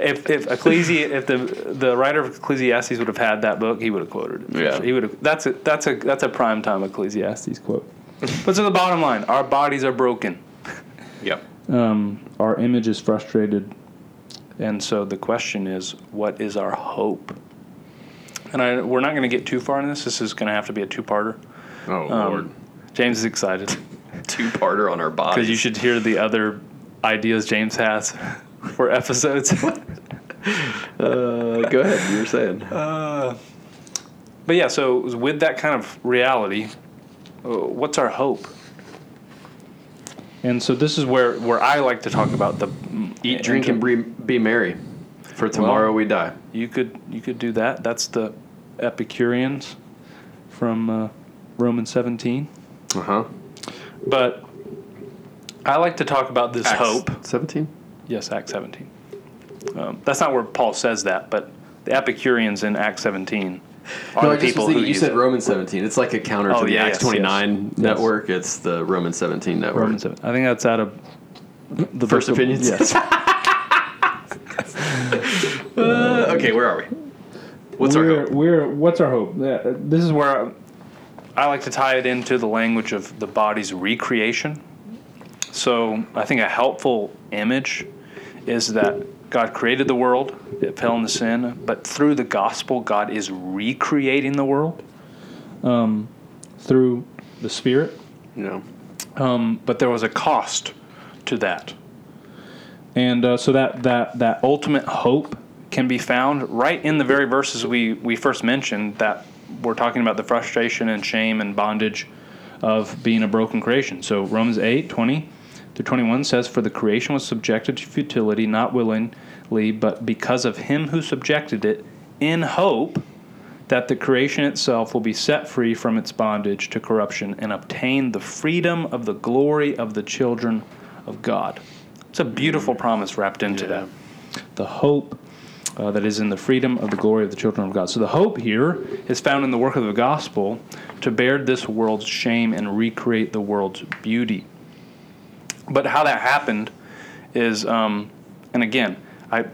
if if Ecclesi- if the the writer of Ecclesiastes would have had that book, he would have quoted it. Yeah. he would have. That's a that's a that's a prime time Ecclesiastes quote. but to the bottom line, our bodies are broken. Yep. Um, our image is frustrated, and so the question is, what is our hope? And I, we're not going to get too far in this. This is going to have to be a two-parter. Oh Um, Lord. James is excited *laughs* Two-parter on our bodies. because you should hear the other ideas James has *laughs* for episodes. *laughs* Uh, go ahead. You were saying. Uh, but yeah, so with that kind of reality, uh, what's our hope? And so this is where, where I like to talk about the Eat, drink, and be, be merry. For tomorrow Well- we die. You could you could do that. That's the Epicureans from uh, Romans 17. Uh huh. But I like to talk about this hope. Seventeen. Yes, Act 17. Um, that's not where Paul says that, but the Epicureans in Act 17 are No, I the just people was who thinking, you use said it. Roman 17. It's like a counter Oh, to the yeah, Acts 29 yes. network. It's the Roman 17 network. Roman 17. I think that's out of the First book of- Opinions? Yes. *laughs* Uh, okay, where are we? What's our we're, hope? We're what's our hope? Yeah, This is where I, I like to tie it into the language of the body's recreation. So I think a helpful image is that God created the world, it fell into sin, but through the gospel, God is recreating the world um, through the Spirit. No. Um, but there was a cost to that. And uh, so that, that, that ultimate hope can be found right in the very verses we, we first mentioned that we're talking about the frustration and shame and bondage of being a broken creation. So Romans 8, 20 through 21 says, For the creation was subjected to futility, not willingly, but because of him who subjected it, in hope that the creation itself will be set free from its bondage to corruption and obtain the freedom of the glory of the children of God. It's a beautiful promise wrapped into that. The hope uh, that is in the freedom of the glory of the children of God. So the hope here is found in the work of the gospel to bear this world's shame and recreate the world's beauty. But how that happened is, um, and again, I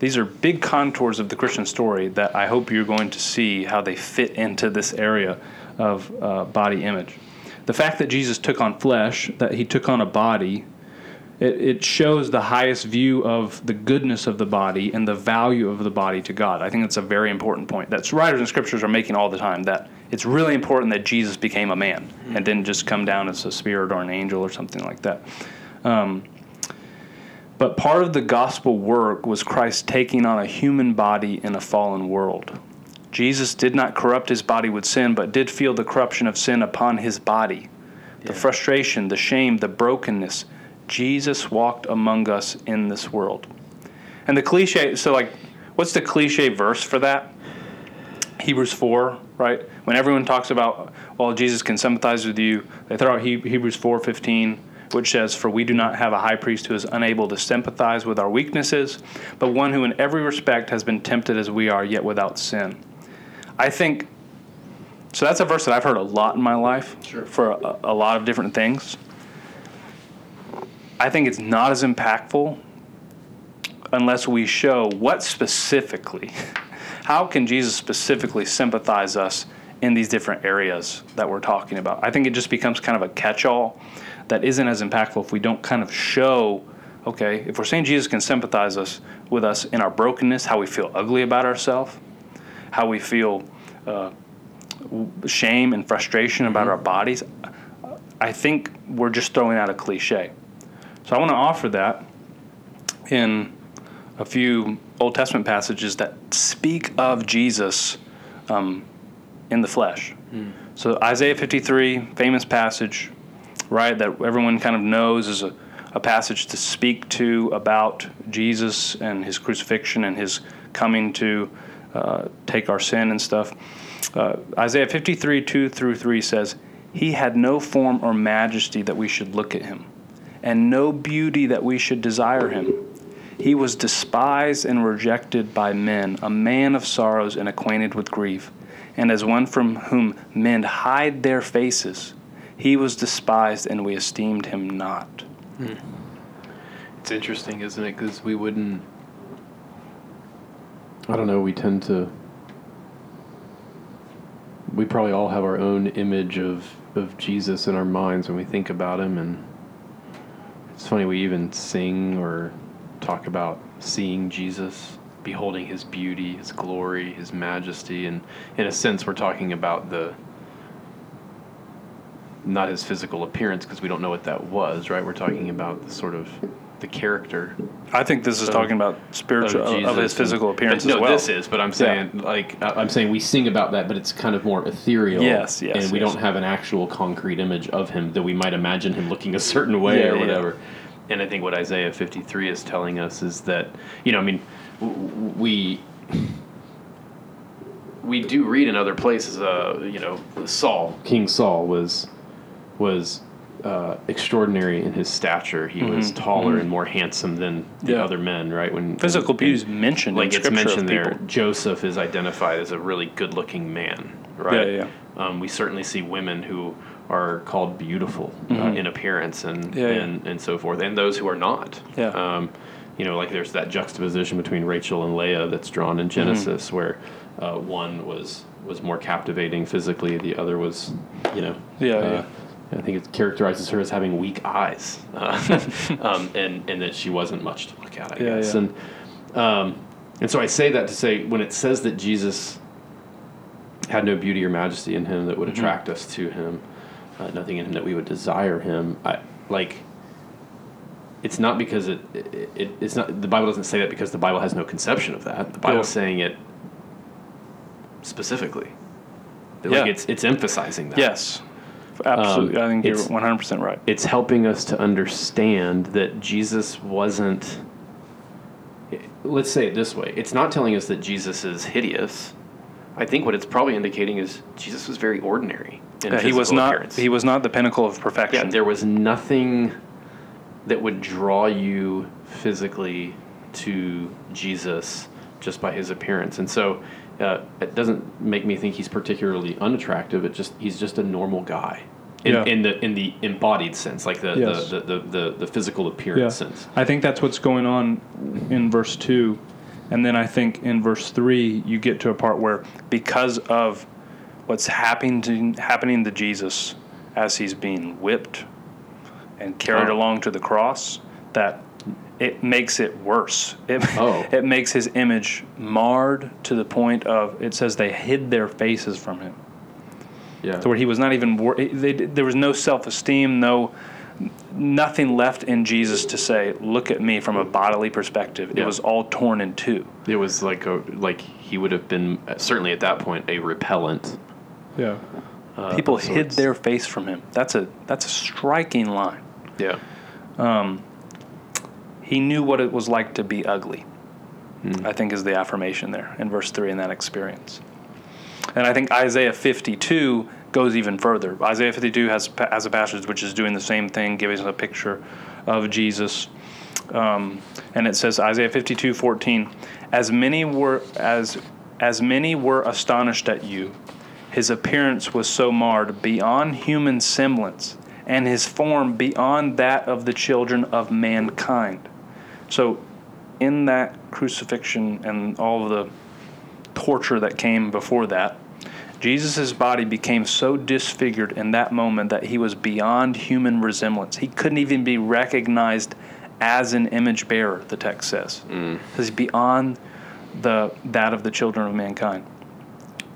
these are big contours of the Christian story that I hope you're going to see how they fit into this area of uh, body image. The fact that Jesus took on flesh, that he took on a body, it, it shows the highest view of the goodness of the body and the value of the body to God. I think that's a very important point that writers and scriptures are making all the time. That it's really important that Jesus became a man and didn't just come down as a spirit or an angel or something like that. Um, but part of the gospel work was Christ taking on a human body in a fallen world. Jesus did not corrupt his body with sin, but did feel the corruption of sin upon his body. The frustration, the shame, the brokenness. Jesus walked among us in this world. And the cliche, so like, what's the cliche verse for that? Hebrews 4, right? When everyone talks about, well, Jesus can sympathize with you, they throw out He- Hebrews 4.15, which says, For we do not have a high priest who is unable to sympathize with our weaknesses, but one who in every respect has been tempted as we are, yet without sin. I think, so that's a verse that I've heard a lot in my life for a, a lot of different things. I think it's not as impactful unless we show what specifically, how can Jesus specifically sympathize us in these different areas that we're talking about? I think it just becomes kind of a catch all that isn't as impactful if we don't kind of show, okay, if we're saying Jesus can sympathize us with us in our brokenness, how we feel ugly about ourselves, how we feel uh, shame and frustration about our bodies, I think we're just throwing out a cliche. So I want to offer that in a few Old Testament passages that speak of Jesus um, in the flesh. So Isaiah 53, famous passage, right, that everyone kind of knows is a, a passage to speak to about Jesus and his crucifixion and his coming to uh, take our sin and stuff. Uh, Isaiah 53, 2 through 3 says, He had no form or majesty that we should look at him, and no beauty that we should desire him. He was despised and rejected by men, a man of sorrows and acquainted with grief. And as one from whom men hide their faces, he was despised and we esteemed him not. Hmm. It's interesting, isn't it? Because we wouldn't. I don't know. We tend to. We probably all have our own image of of Jesus in our minds when we think about him, and it's funny we even sing or talk about seeing Jesus, beholding his beauty, his glory, his majesty, and in a sense, we're talking about the not his physical appearance because we don't know what that was, right? We're talking about the sort of the character I think this is talking about spiritual of, Jesus his physical and- appearance as no, well. this is, but I'm saying like I- I'm saying we sing about that, but it's kind of more ethereal. Yes, yes, and we yes. don't have an actual concrete image of him that we might imagine him looking a certain way Yeah, or yeah. And I think what Isaiah 53 is telling us is that you know, I mean, we we do read in other places, uh, you know, Saul, King Saul was was uh, extraordinary in his stature. He was taller and more handsome than the Mm-hmm. Yeah. other men, right? When Physical when- beauty is mentioned like it's mentioned there. Joseph is identified as a really good-looking man, right? Yeah, Um, we certainly see women who are called beautiful uh, in appearance and, Mm-hmm. Yeah, yeah. and and so forth, and those who are not. Yeah. Um, you know, like there's that juxtaposition between Rachel and Leah that's drawn in Genesis, Mm-hmm. where uh, one was was more captivating physically, the other was, you know, Yeah, uh, yeah. I think it characterizes her as having weak eyes, uh, *laughs* um, and and that she wasn't much to look at, I Yeah, guess. And um, and so I say that to say when it says that Jesus had no beauty or majesty in him that would Mm-hmm. attract us to him, uh, nothing in him that we would desire him. I like. It's not because it, it, it it's not the Bible doesn't say that because the Bible has no conception of that. The Bible's Yeah. saying it specifically. Like Yeah. it's it's emphasizing that Yes, absolutely. Um, I think you're 100 percent right. it's helping us to understand that Jesus wasn't. Let's say it this way: it's not telling us that Jesus is hideous. I think what it's probably indicating is Jesus was very ordinary. Yeah, he was not. appearance. He was not the pinnacle of Yeah, perfection. there was nothing that would draw you physically to Jesus just by his appearance, and so uh, it doesn't make me think he's particularly unattractive. It just he's just a normal guy. In, Yeah. in the in the embodied sense, like the, Yes. the, the, the, the, physical yeah, appearance sense. I think that's what's going on in verse two, and then I think in verse three you get to a part where because of what's happening to happening to Jesus as he's being whipped and carried Oh. along to the cross, that it makes it worse. It, Oh. *laughs* it makes his image marred to the point of it says they hid their faces from him. Yeah. to where he was not even wor- they, there was no self-esteem no nothing left in jesus to say look at me from a bodily perspective it was all torn in two It was like a like he would have been uh, certainly at that point a repellent. Yeah. Uh, people of hid their face from him. That's a that's a striking line. Yeah. he knew what it was like to be ugly i think is the affirmation there in verse 3 in that experience. And i think isaiah 52 goes even further. Isaiah 52 has, pa- has a passage which is doing the same thing giving us a picture of jesus. Um, and it says isaiah 52 14 as many were as as many were astonished at you his appearance was so marred beyond human semblance and his form beyond that of the children of mankind so in that crucifixion and all of the torture that came before that, Jesus' body became so disfigured in that moment that he was beyond human resemblance. He couldn't even be recognized as an image bearer, the text says. Mm. He's beyond the, that of the children of mankind.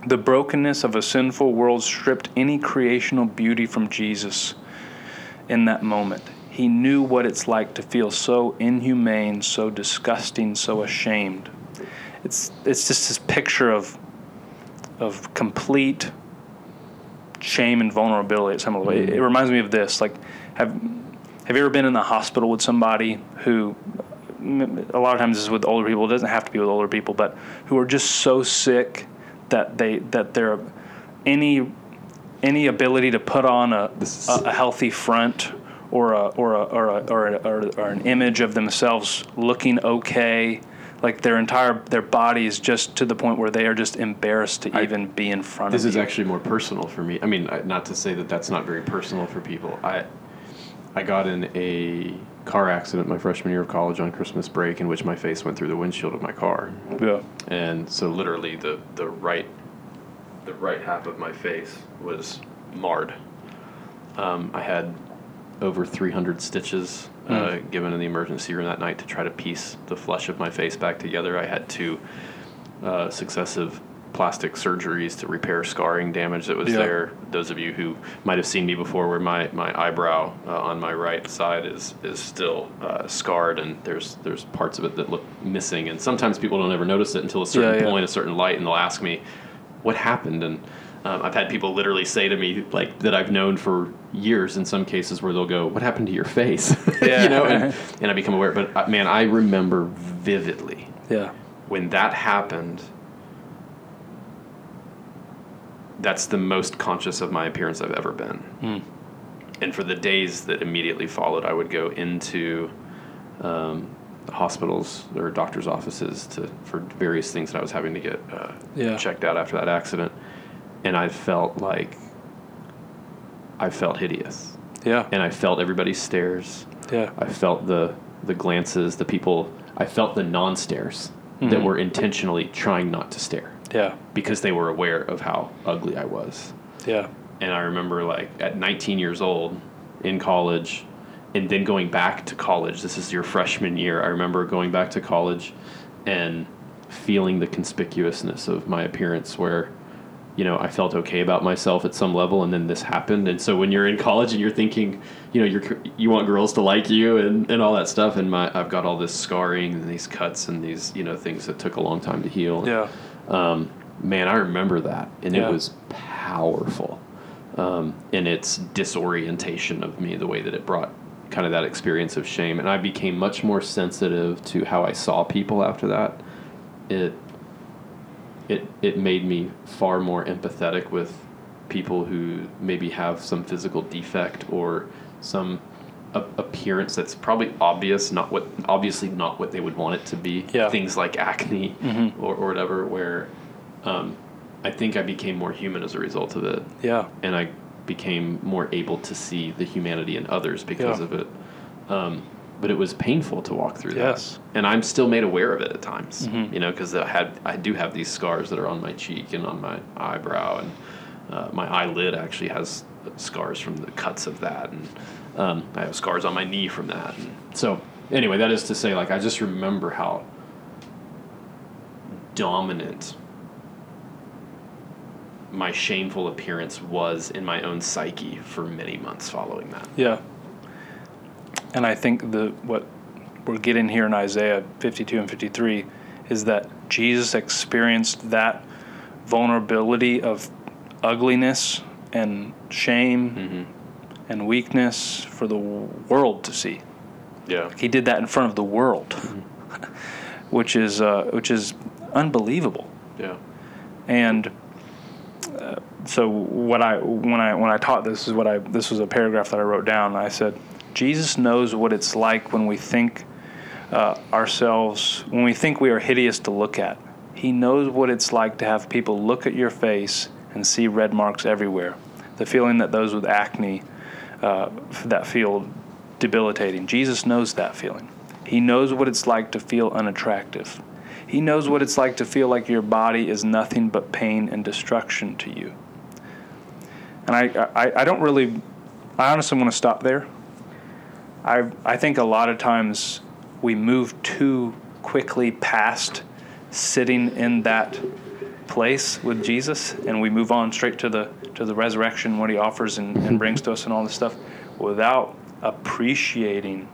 The brokenness of a sinful world stripped any creational beauty from Jesus in that moment. He knew what it's like to feel so inhumane, so disgusting, so ashamed. It's it's just this picture of of complete shame and vulnerability at some level. It, it mm-hmm. reminds me of this. Like, have have you ever been in the hospital with somebody who a lot of times this is with older people. It doesn't have to be with older people, but who are just so sick that they that they're any any ability to put on a, a, a healthy front or a or a, or, a, or, a, or, or an image of themselves looking okay like their entire their body is just to the point where they are just embarrassed to I- even be in front This of This is you. actually more personal for me. I mean, not to say that that's not very personal for people. I I got in a car accident my freshman year of college on Christmas break, in which my face went through the windshield of my car, yeah. and so literally the the right the right half of my face was marred. Um, I had over 300 stitches uh, given in the emergency room that night to try to piece the flesh of my face back together. I had two uh, successive plastic surgeries to repair scarring damage that was Yeah. there. Those of you who might have seen me before, where my, my eyebrow uh, on my right side is is still uh, scarred, and there's there's parts of it that look missing. And sometimes people don't ever notice it until a certain Yeah, point, a certain light, and they'll ask me, "What happened?" And um, I've had people literally say to me, like that I've known for years, in some cases, where they'll go, "What happened to your face?" *laughs* Yeah. you know, and, *laughs* and I become aware. But uh, man, I remember vividly Yeah. when that happened, that's the most conscious of my appearance I've ever been. And for the days that immediately followed, I would go into um, hospitals or doctors' offices to for various things that I was having to get uh, Yeah. checked out after that accident, and I felt like I felt hideous, Yeah. and I felt everybody's stares. Yeah. I felt the the glances, the people. I felt the non stares that were intentionally trying not to stare Yeah. because they were aware of how ugly I was. Yeah. And I remember, like at 19 years old, in college, and then going back to college. This is your freshman year. I remember going back to college and feeling the conspicuousness of my appearance, where you know, I felt okay about myself at some level, and then this happened. And so when you're in college and you're thinking, you know, you're you want girls to like you and, and all that stuff, and my I've got all this scarring and these cuts and these you know things that took a long time to heal. Yeah. Um, man, I remember that, and Yeah. it was powerful um, in its disorientation of me, the way that it brought kind of that experience of shame, and I became much more sensitive to how I saw people after that. It it it made me far more empathetic with people who maybe have some physical defect or some a- appearance that's probably obvious, not what obviously not what they would want it to be. Yeah. Things like acne Mhm. or, or whatever, where um, I think I became more human as a result of it, Yeah. and I became more able to see the humanity in others because Yeah. of it. Um, but it was painful to walk through Yes. that, and I'm still made aware of it at times. Mhm. You know, because I had I do have these scars that are on my cheek and on my eyebrow, and uh, my eyelid actually has scars from the cuts of that, and um, I have scars on my knee from that. And so, anyway, that is to say, like I just remember how dominant my shameful appearance was in my own psyche for many months following that. Yeah. And I think the what we're getting here in Isaiah 52 and 53 is that Jesus experienced that vulnerability of ugliness and shame and weakness for the world to see. Yeah. He did that in front of the world, *laughs* which is uh, which is unbelievable. Yeah. And uh, so what I when I when I taught this is what I this was a paragraph that I wrote down. I said Jesus knows what it's like when we think uh, ourselves when we think we are hideous to look at. He knows what it's like to have people look at your face and see red marks everywhere. The feeling that those with acne uh, that feel debilitating. Jesus knows that feeling. He knows what it's like to feel unattractive. He knows what it's like to feel like your body is nothing but pain and destruction to you. And I, I, I don't really, I honestly want to stop there. I, I think a lot of times we move too quickly past sitting in that place with Jesus and we move on straight to the to the resurrection, what he offers and, and mm-hmm. brings to us and all this stuff without appreciating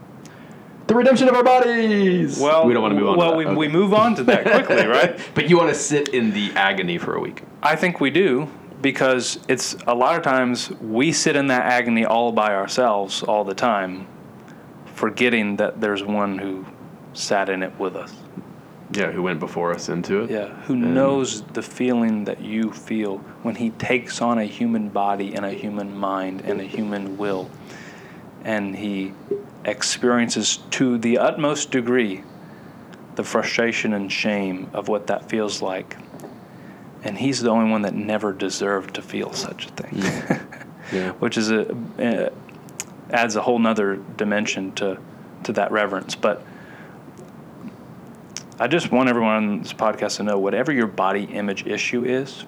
The redemption of our bodies. well we don't want to move on. well to we, that. we Okay. move on to that quickly *laughs* right but you want to sit in the agony for a week. I think we do because it's a lot of times we sit in that agony all by ourselves all the time, forgetting that there's one who sat in it with us. Yeah, who went before us into it? Yeah, who knows the feeling that you feel when he takes on a human body and a human mind and a human will, and he experiences to the utmost degree the frustration and shame of what that feels like. And he's the only one that never deserved to feel such a thing, Yeah. *laughs* which is a uh, adds a whole nother dimension to to that reverence. But I just want everyone on this podcast to know whatever your body image issue is,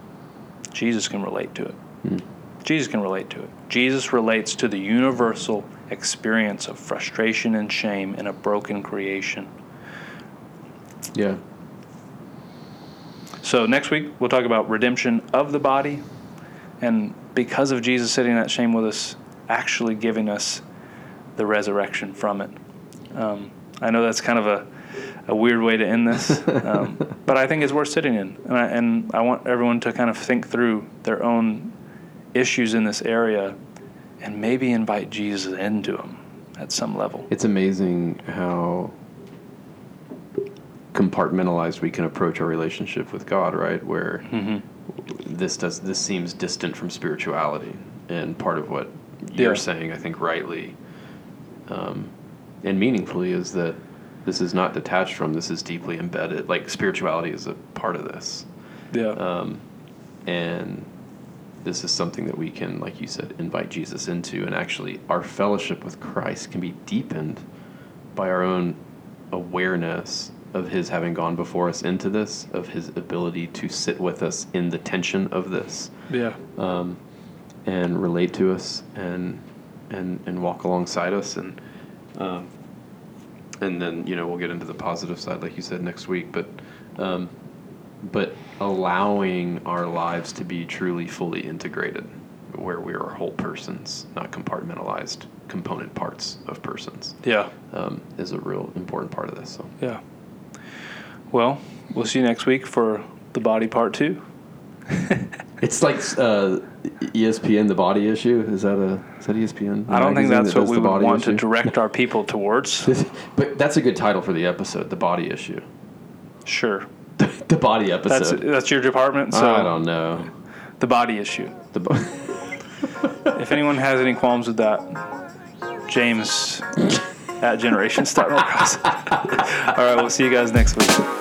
Jesus can relate to it. Jesus can relate to it. Jesus relates to the universal experience of frustration and shame in a broken creation. Yeah. So next week we'll talk about redemption of the body, and because of Jesus sitting in that shame with us, actually giving us the resurrection from it. Um, I know that's kind of a, a weird way to end this, *laughs* um, but I think it's worth sitting in, and I, and I want everyone to kind of think through their own issues in this area, and maybe invite Jesus into them at some level. It's amazing how compartmentalized we can approach our relationship with God, right? Where this does this seems distant from spirituality, and part of what you're saying, I think, rightly um, and meaningfully, is that this is not detached from. This is deeply embedded. Like spirituality is a part of this, Yeah. um, and this is something that we can, like you said, invite Jesus into, and actually, our fellowship with Christ can be deepened by our own awareness of His having gone before us into this, of His ability to sit with us in the tension of this, yeah. um, and relate to us, and and and walk alongside us, and um, and then you know we'll get into the positive side, like you said, next week, but. Um, but allowing our lives to be truly fully integrated where we are whole persons not compartmentalized component parts of persons Yeah. um, is a real important part of this so Yeah. Well, we'll see you next week for the body part two. *laughs* it's like uh, espn the body issue is that a is that espn I don't think that's that what we would body want to direct our people towards. *laughs* but that's a good title for the episode the body issue Sure. *laughs* the body That's episode that's your department. So i don't know the body issue. the bo- If anyone has any qualms with that, James at Generation Star All right, we'll see you guys next week.